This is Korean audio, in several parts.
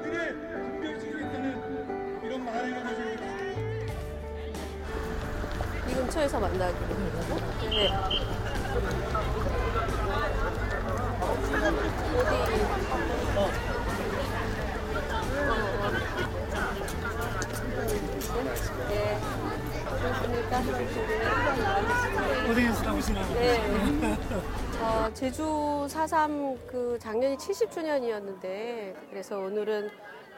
국민들의 존경시키겠다는 이런 말을 가지고 이 근처에서 만나기로 했고. 네. 어디? 네. 그렇습니까? 고생했으라고 생각합니다. 네. 어, 제주 4.3그 작년이 70주년이었는데 그래서 오늘은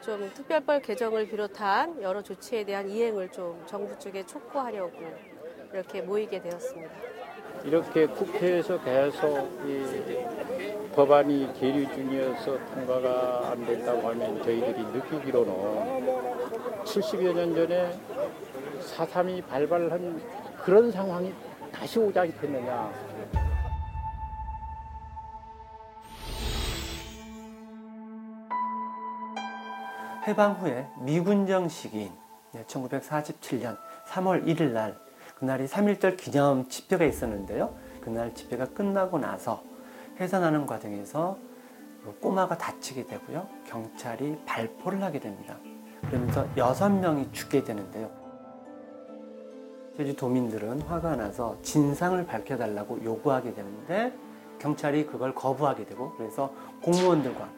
좀 특별법 개정을 비롯한 여러 조치에 대한 이행을 좀 정부 쪽에 촉구하려고 이렇게 모이게 되었습니다. 이렇게 국회에서 계속 이 법안이 계류 중이어서 통과가 안 된다고 하면 저희들이 느끼기로는 70여 년 전에 4.3이 발발한 그런 상황이 다시 오지 않겠느냐. 해방 후에 미군정 시기인 1947년 3월 1일 날 그날이 3.1절 기념 집회가 있었는데요. 그날 집회가 끝나고 나서 해산하는 과정에서 꼬마가 다치게 되고요. 경찰이 발포를 하게 됩니다. 그러면서 여섯 명이 죽게 되는데요. 제주 도민들은 화가 나서 진상을 밝혀달라고 요구하게 되는데 경찰이 그걸 거부하게 되고 그래서 공무원들과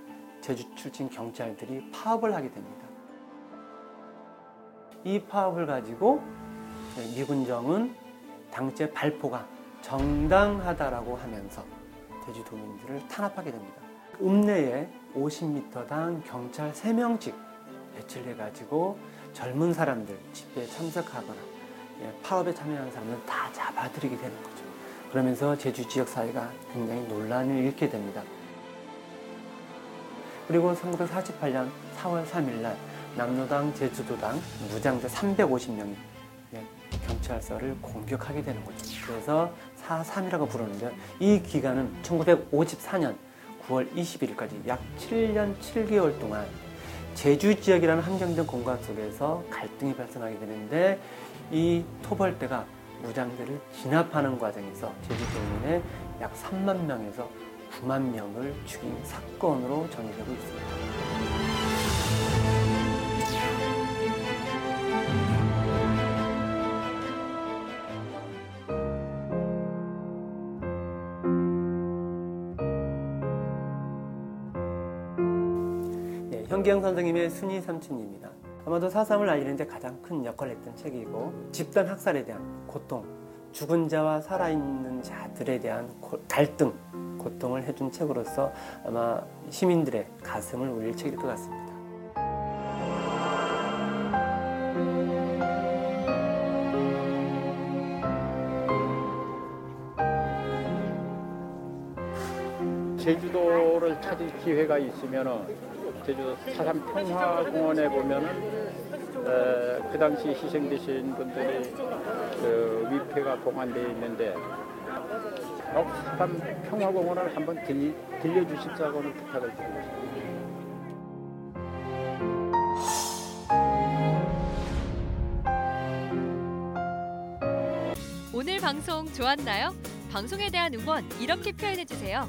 제주 출신 경찰들이 파업을 하게 됩니다. 이 파업을 가지고 미군정은 당시의 발포가 정당하다라고 하면서 제주도민들을 탄압하게 됩니다. 읍내에 50m당 경찰 3명씩 배치를 해가지고 젊은 사람들 집회에 참석하거나 예, 파업에 참여한 사람들 다 잡아들이게 되는 거죠. 그러면서 제주 지역 사회가 굉장히 논란을 일게 됩니다. 그리고 1948년 4월 3일 날 남로당 제주도당 무장자 350명이 경찰서를 공격하게 되는 거죠. 그래서 4.3이라고 부르는데 이 기간은 1954년 9월 21일까지 약 7년 7개월 동안 제주 지역이라는 한정된 공간 속에서 갈등이 발생하게 되는데 이 토벌대가 무장대를 진압하는 과정에서 제주 도민의 약 3만 명에서 9만 명을 죽인 사건으로 전해되고 있습니다. 네, 현기영 선생님의 순위 삼촌입니다. 아마도 사삼을 알리는데 가장 큰 역할을 했던 책이고 집단 학살에 대한 고통, 죽은 자와 살아있는 자들에 대한 고, 갈등, 고통을 해준 책으로서 아마 시민들의 가슴을 울릴 책일 것 같습니다. 제주도를 찾을 기회가 있으면은 제주도 사삼 평화공원에 보면은 에, 그 당시 희생되신 분들이 그 위패가 봉안되어 있는데 꼭 사삼 평화공원을 한번 들, 들려주십사고 는 부탁을 드리고 싶습니다. 오늘 방송 좋았나요? 방송에 대한 응원 이렇게 표현해 주세요.